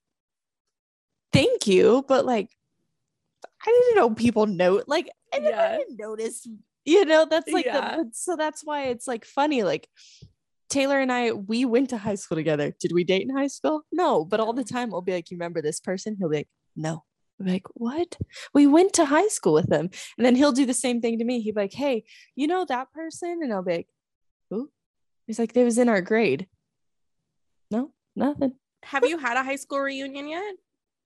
Thank you. But like, didn't know people note like, I never Yeah. even noticed, you know, that's like, Yeah. the, so that's why it's like funny. Like, Taylor and I, we went to high school together. Did we date in high school? No, but all the time I'll be like, You remember this person? He'll be like, No. I'm like, What? We went to high school with them. And then he'll do the same thing to me. He'd be like, Hey, you know that person? And I'll be like, Who? He's like, They was in our grade. No, nothing. Have you had a high school reunion yet?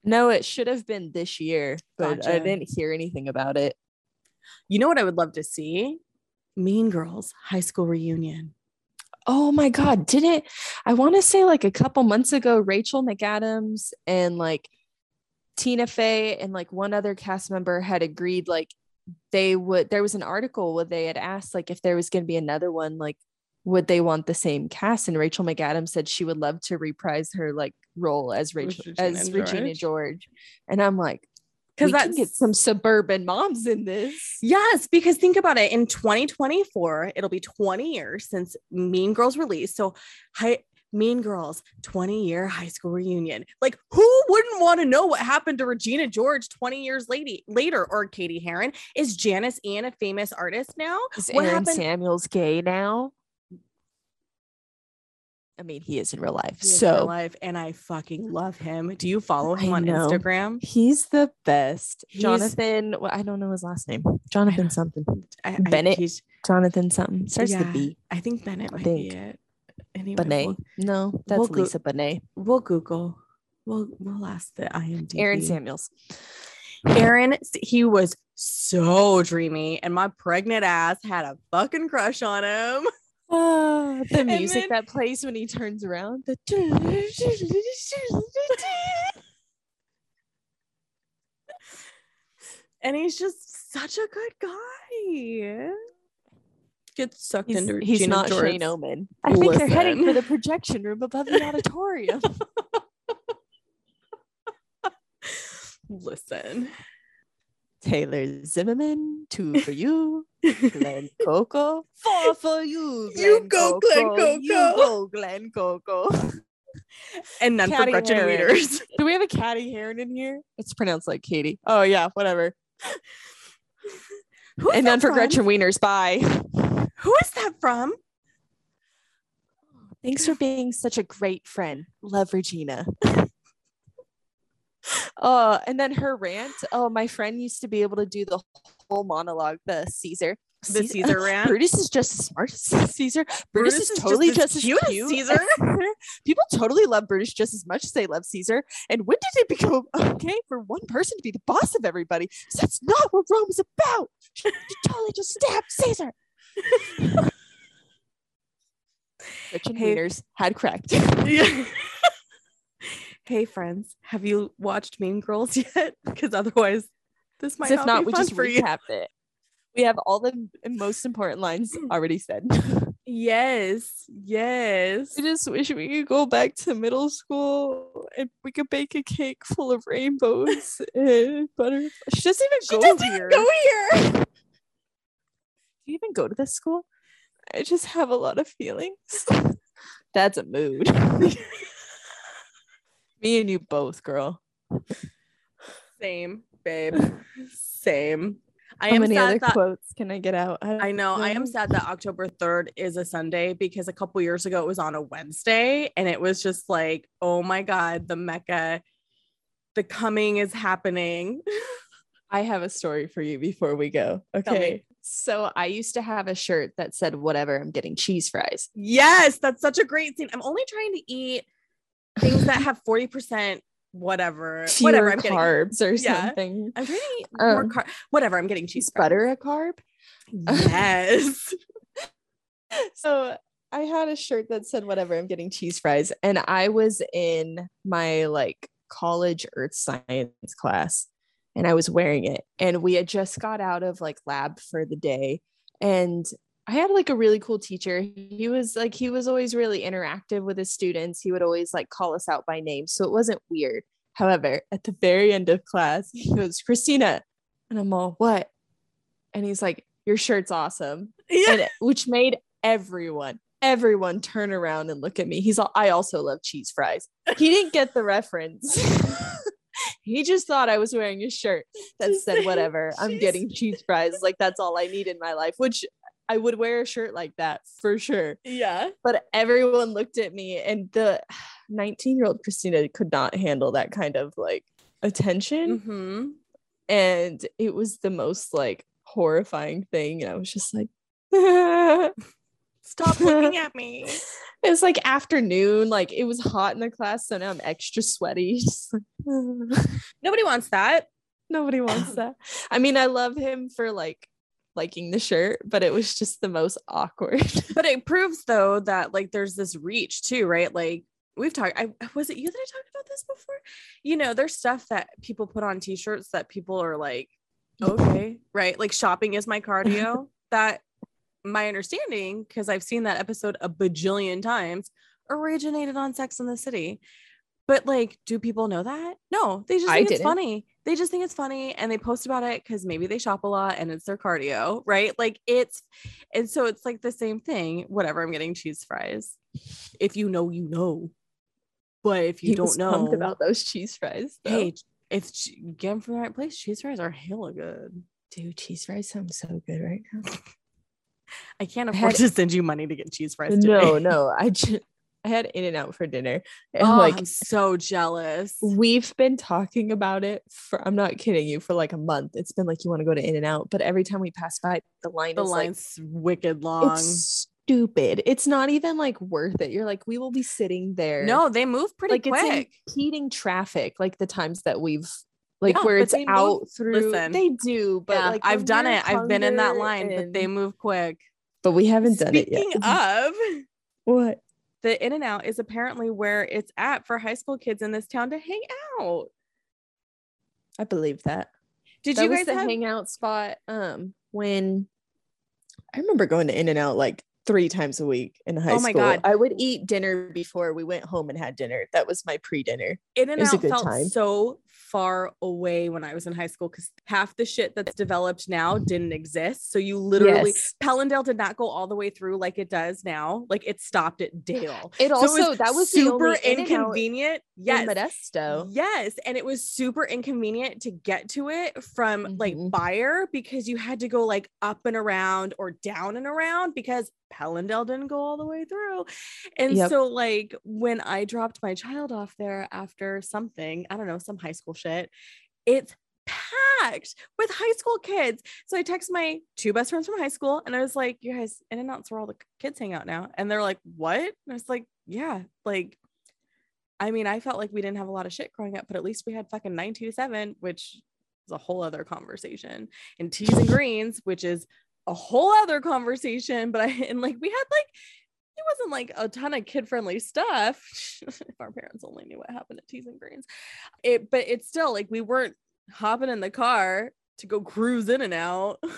No, it should have been this year, but I didn't hear anything about it. You know what I would love to see? Mean Girls high school reunion. Oh my God, did it? I want to say like a couple months ago, Rachel McAdams and like Tina Fey and like one other cast member had agreed like they would. There was an article where they had asked like if there was going to be another one, like would they want the same cast? And Rachel McAdams said she would love to reprise her like role as Rachel Regina as Regina George. George. And I'm like, Because that can get some suburban moms in this. Yes, because think about it. In 2024, it'll be 20 years since Mean Girls released. So, high, Mean Girls 20 year high school reunion. Like, who wouldn't want to know what happened to Regina George 20 years late, later or Cady Heron? Is Janice Ian a famous artist now? Is What Aaron happened- Samuels gay now? I mean, he is in real life. Is real so life, and I fucking love him. Do you follow him I on know. Instagram? he's the best. He's- Jonathan, well, I don't know his last name. Jonathan something. I, I- Bennett? he's- Jonathan something. Starts with Yeah, a B. I think Bennett I might think. be it. Anyway, Benet. We'll, No, that's we'll go- Lisa Bonet. we'll Google. We'll we'll ask the IMDb. Aaron Samuels. Aaron, he was so dreamy, and my pregnant ass had a fucking crush on him. Oh, the music then- that plays when he turns around. The And he's just such a good guy. Gets sucked he's, into he's Regina not George. Shane Oman. I think they're heading for the projection room above the auditorium. Listen. Taylor Zimmerman, two for you. Glen Coco, four for you. You go, Glen You Coco. go, Glen Coco. And none for Gretchen Heron. Wieners. Do we have a Catty Heron in here? It's pronounced like Katie. Oh yeah, whatever. Who is and that none for from? Gretchen Wieners. Bye. Who is that from? Thanks for being such a great friend. Love Regina. Oh, and then her rant. Oh, my friend used to be able to do the whole monologue, the Caesar. The Caesar rant. Brutus is just as smart as Caesar. Brutus, Brutus is is just totally as just, as cute as Caesar. People totally love Brutus just as much as they love Caesar. And when did it become okay for one person to be the boss of everybody? that's not what Rome is about. She, she totally just stabbed Caesar. Richard Hey. Wieners had cracked. Yeah. Hey friends, have you watched Mean Girls yet? Because otherwise, this might if not, not, be we fun just for you. it. We have all the most important lines already said. Yes, yes. I just wish we could go back to middle school and we could bake a cake full of rainbows and butterflies. She doesn't even She go doesn't here. even go here. Do you even go to this school? I just have a lot of feelings. That's a mood. Me and you both, girl. Same, babe. Same. I How am many other that quotes can I get out? I know. I am sad that October 3rd is a Sunday because a couple years ago it was on a Wednesday and it was just like, oh my God, the Mecca, the coming is happening. I have a story for you before we go. Okay. So I used to have a shirt that said, whatever, I'm getting cheese fries. Yes, that's such a great scene. I'm only trying to eat things that have 40% whatever. Fewer whatever I'm getting. carbs or Yeah. something. I'm to eat more Um, car- whatever. I'm getting cheese butter a carb? Yes. so I had a shirt that said whatever I'm getting cheese fries and I was in my like college earth science class and I was wearing it and we had just got out of like lab for the day and I had like a really cool teacher. He was like he was always really interactive with his students. He would always like call us out by name so it wasn't weird. However, at the very end of class, he goes, "Christina." And I'm all, "What?" And he's like, "Your shirt's awesome." Yeah. and which made everyone everyone turn around and look at me he's all i also love cheese fries he didn't get the reference he just thought i was wearing a shirt that said whatever i'm getting cheese fries like that's all i need in my life which i would wear a shirt like that for sure Yeah. but everyone looked at me and the 19 year old christina could not handle that kind of like attention hmm and it was the most like horrifying thing and i was just like Stop looking at me. It was like afternoon, like it was hot in the class, so now I'm extra sweaty. Like, Nobody wants that. nobody wants that. I mean, I love him for like liking the shirt, but it was just the most awkward. But it proves though that like there's this reach too, right? Like we've talked I was it you that I talked about this before? You know, there's stuff that people put on t-shirts that people are like, okay, right? Like shopping is my cardio. that my understanding, because I've seen that episode a bajillion times, originated on Sex in the City. But like, do people know that? No, they just I think it's didn't. funny. They just think it's funny and they post about it because maybe they shop a lot and it's their cardio, right? Like it's, and so it's like the same thing. Whatever, I'm getting cheese fries. If you know, you know. But if you He don't know, pumped about those cheese fries. Though. hey, if get them from the right place, cheese fries are hella good. dude, cheese fries sound so good right now. I can't I afford had- to send you money to get cheese fries. Today. No, no, I just I had In and Out for dinner, and Oh, like I'm so jealous. we've been talking about it for. I'm not kidding you for like a month. It's been like you want to go to In and Out, but every time we pass by, the line The is like line's wicked long. It's stupid. It's not even like worth it. You're like, we will be sitting there. No, they move pretty like quick. it's impeding traffic. Like the times that we've like Yeah, where it's they move- out through. listen. they do, but yeah, like I've done it. I've been in that line, but they move quick. But we haven't done Speaking it yet. of, what? The In and Out is apparently where it's at for high school kids in this town to hang out. I believe that. Did that you guys the have? hangout spot? Um, when I remember going to In and Out like three times a week in high school? Oh school. my God. I would eat dinner before we went home and had dinner. That was my pre-dinner. In and It was a Out felt time. so far away when I was in high school because half the shit that's developed now didn't exist. So you literally Yes. Pelandale did not go all the way through like it does now. Like it stopped at Dale. It So also that was super inconvenient. in Yes. Modesto. Yes, and it was super inconvenient to get to it from like Mhm. Beyer because you had to go like up and around or down and around because Pelandale didn't go all the way through. And Yep. so like when I dropped my child off there after something, I don't know, some high school shit, it's packed with high school kids. So I text my two best friends from high school and I was like, you guys, in and out's where all the kids hang out now. And they're like, what? And I was like, yeah, like I mean, I felt like we didn't have a lot of shit growing up, but at least we had fucking 927, which is a whole other conversation, and teas and greens, which is a whole other conversation. But I and like we had like it wasn't like a ton of kid friendly stuff. if our parents only knew what happened at teas and greens, it but it's still like we weren't hopping in the car to go cruise in and out.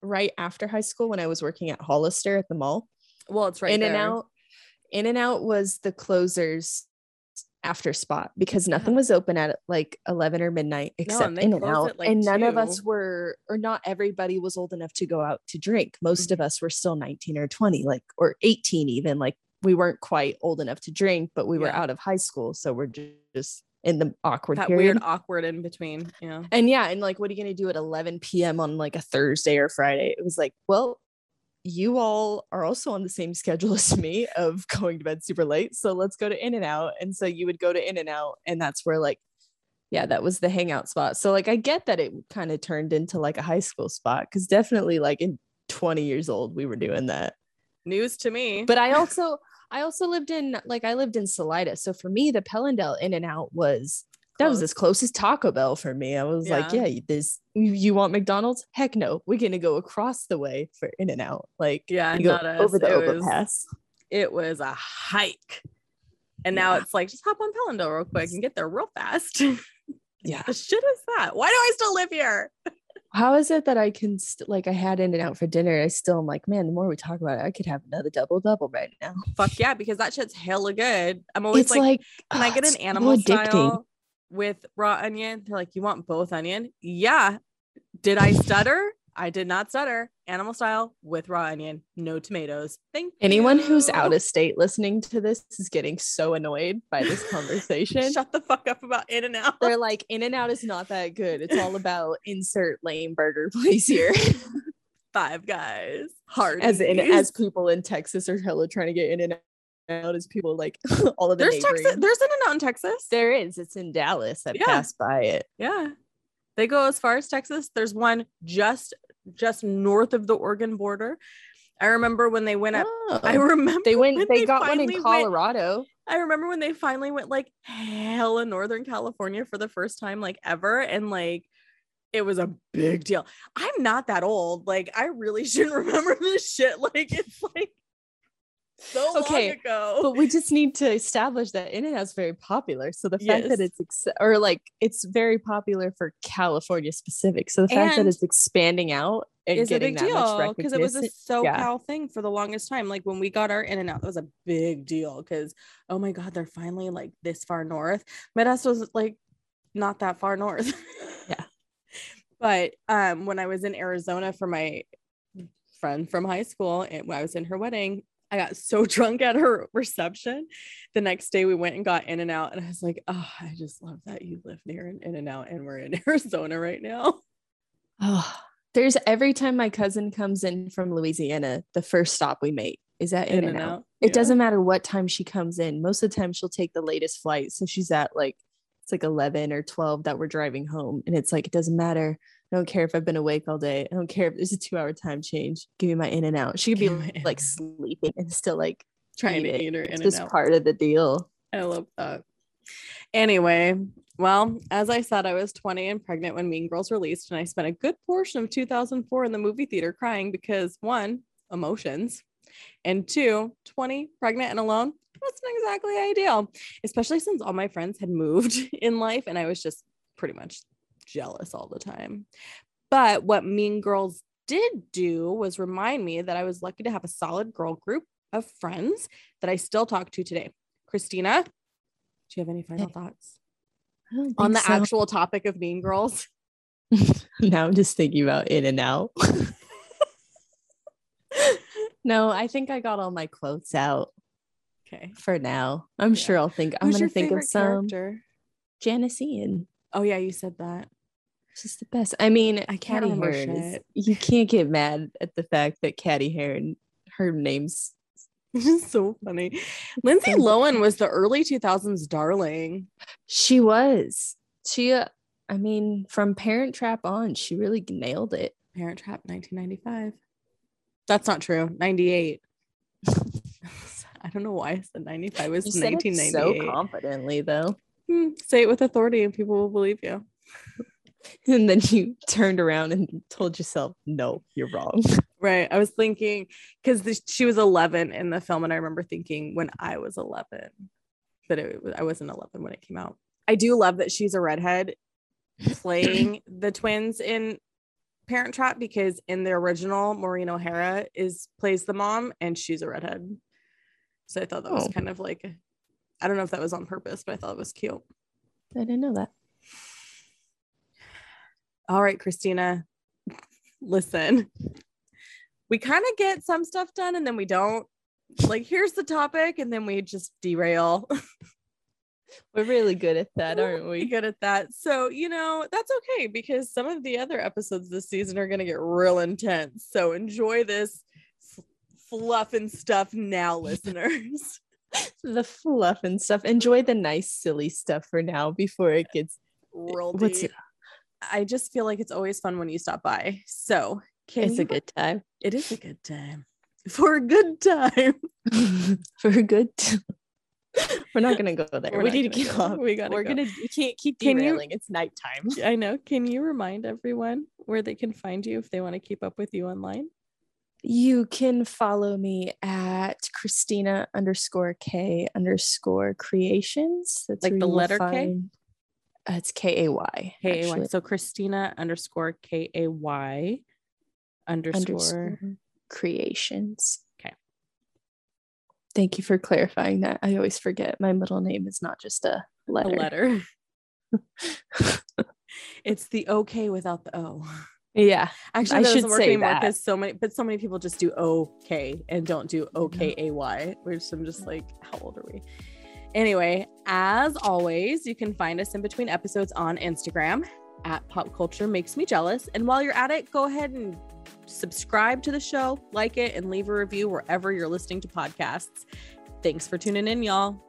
Right after high school when I was working at Hollister at the mall. Well, it's right in there. and out in and out was the closers after spot because nothing was open at like 11 or midnight except they in and out like, and none of us were or not everybody was old enough to go out to drink most Mm-hmm. of us were still 19 or 20 like or 18 even like we weren't quite old enough to drink but we were out of high school so we're just in the awkward that period weird awkward in between. Yeah. and yeah, and like, what are you gonna do at 11 p.m. on like a Thursday or Friday? It was like, well, you all are also on the same schedule as me of going to bed super late, so let's go to In and Out. And so you would go to In and Out, and that's where like, yeah, that was the hangout spot. So like, I get that it kind of turned into like a high school spot because definitely like in 20 years old we were doing that. News to me. But I also, I also lived in like I lived in Salida, so for me the Pelandale In and Out was that was as close as Taco Bell for me. I was like, Yeah. yeah, this you, want McDonald's? Heck no. We're gonna go across the way for In and Out. Like yeah, you go not us. over the It was- overpass. it was a hike. And now Yeah. it's like just hop on Pelandale real quick and get there real fast. Yeah. the shit is that? Why do I still live here? How is it that I can st- like I had In and Out for dinner? I still am like, man, the more we talk about it, I could have another double double right now. Fuck yeah, because that shit's hella good. I'm always It's like, like, can I get an so animal addicting. style with raw onion? They're like, you want both onion? Yeah. Did I stutter? I did not stutter. Animal style with raw onion, no tomatoes. Thank Anyone who's out of state listening to this is getting so annoyed by this conversation. Shut the fuck up about In and Out. They're like, In and Out is not that good. It's all about insert lame burger place here. Five guys. Hard as in as people in Texas are hella trying to get in and out as people like all of the there's. Texas. There's In and Out in Texas. there is. It's in Dallas. I Yeah. passed by it. Yeah. They go as far as Texas. There's one just just north of the Oregon border. I remember when they went up. I Oh. remember they went. when They got one in finally went- Colorado. I remember when they finally went like hell in Northern California for the first time, like ever, and like it was a big deal. I'm not that old. Like I really shouldn't remember this shit. Like it's like so Okay, long ago. But we just need to establish that In and Out's very popular. So the fact that it's ex- or like it's very popular for California specific. So the fact that it's expanding out and is a big deal because it was a SoCal yeah. thing for the longest time. Like when we got our In and Out, that was a big deal because oh my god, they're finally like this far north. Medas was like not that far north. Yeah. But um, when I was in Arizona for my friend from high school, and when I was in her wedding, I got so drunk at her reception. The next day we went and got In and Out, and I was like, oh, I just love that you live near an In and Out, and we're in Arizona right now. Oh, there's every time my cousin comes in from Louisiana, the first stop we make is at In and Out. It Yeah. doesn't matter what time she comes in. Most of the time she'll take the latest flight. So she's at like it's like 11 or 12 that we're driving home and it's like it doesn't matter. I don't care if I've been awake all day. I don't care if there's a 2-hour time change. Give me my in and out. She could be like sleeping and still like trying eat to it. eat her It's In and just Out. part of the deal. I love that. Anyway, well, as I said, I was 20 and pregnant when Mean Girls released, and I spent a good portion of 2004 in the movie theater crying because one, emotions, and two, 20, pregnant and alone wasn't exactly ideal, especially since all my friends had moved in life and I was just pretty much jealous all the time. But what Mean Girls did do was remind me that I was lucky to have a solid girl group of friends that I still talk to today. Christina, do you have any final thoughts on the so. actual topic of Mean Girls? now I'm just thinking about in and out. no, I think I got all my quotes out Okay. for now. I'm Yeah. sure I'll think I'm Who's gonna think of some character? Janice Ian. Oh yeah, you said that. She's the best. I mean, I can't Caddy remember Heron is, you can't get mad at the fact that Caddy Heron, her name's so funny. Lindsay Lohan was the early 2000s darling. she was. She uh, I mean, from Parent Trap on, she really nailed it. Parent Trap 1995. That's not true. 98. I don't know why I said 95. It was You said it 1998. so confidently though. Hmm, say it with authority and people will believe you. And then you turned around and told yourself, no, you're wrong. Right. I was thinking because she was 11 in the film, and I remember thinking when I was 11, but it, was- I wasn't 11 when it came out. I do love that she's a redhead playing the twins in Parent Trap because in the original, Maureen O'Hara is plays the mom, and she's a redhead. So I thought that was Oh. kind of like, I don't know if that was on purpose, but I thought it was cute. I didn't know that. All right, Christina, listen. We kind of get some stuff done and then we don't. Like, here's the topic, and then we just derail. We're really good at that, aren't we good at that. So, you know, that's okay because some of the other episodes this season are going to get real intense. So, enjoy this f- fluff and stuff now, listeners. the fluff and stuff. Enjoy the nice, silly stuff for now before it gets Real What's deep. I just feel like it's always fun when you stop by. So, can it's you a good time. It is a good time. For a good time. for a good we're not gonna go there. We're we need to gonna get go. off. We gotta We're go. gonna we can't keep Can you- derailing. It's nighttime. I know. Can you remind everyone where they can find you if they want to keep up with you online? You can follow me at Christina underscore K underscore creations. That's Like the you will letter K? Uh, it's K A Y. K A Y. So Christina underscore K A Y underscore. creations. Okay. Thank you for clarifying that. I always forget my middle name is not just a letter. A letter. it's the OK without the O. Yeah. Actually, I should work say anymore that. because so many, but so many people just do OK and don't do O K A Y. Which I'm just like, how old are we? Anyway, as always, you can find us in between episodes on Instagram at Pop Culture Makes Me Jealous. And while you're at it, go ahead and subscribe to the show, like it, and leave a review wherever you're listening to podcasts. Thanks for tuning in, y'all.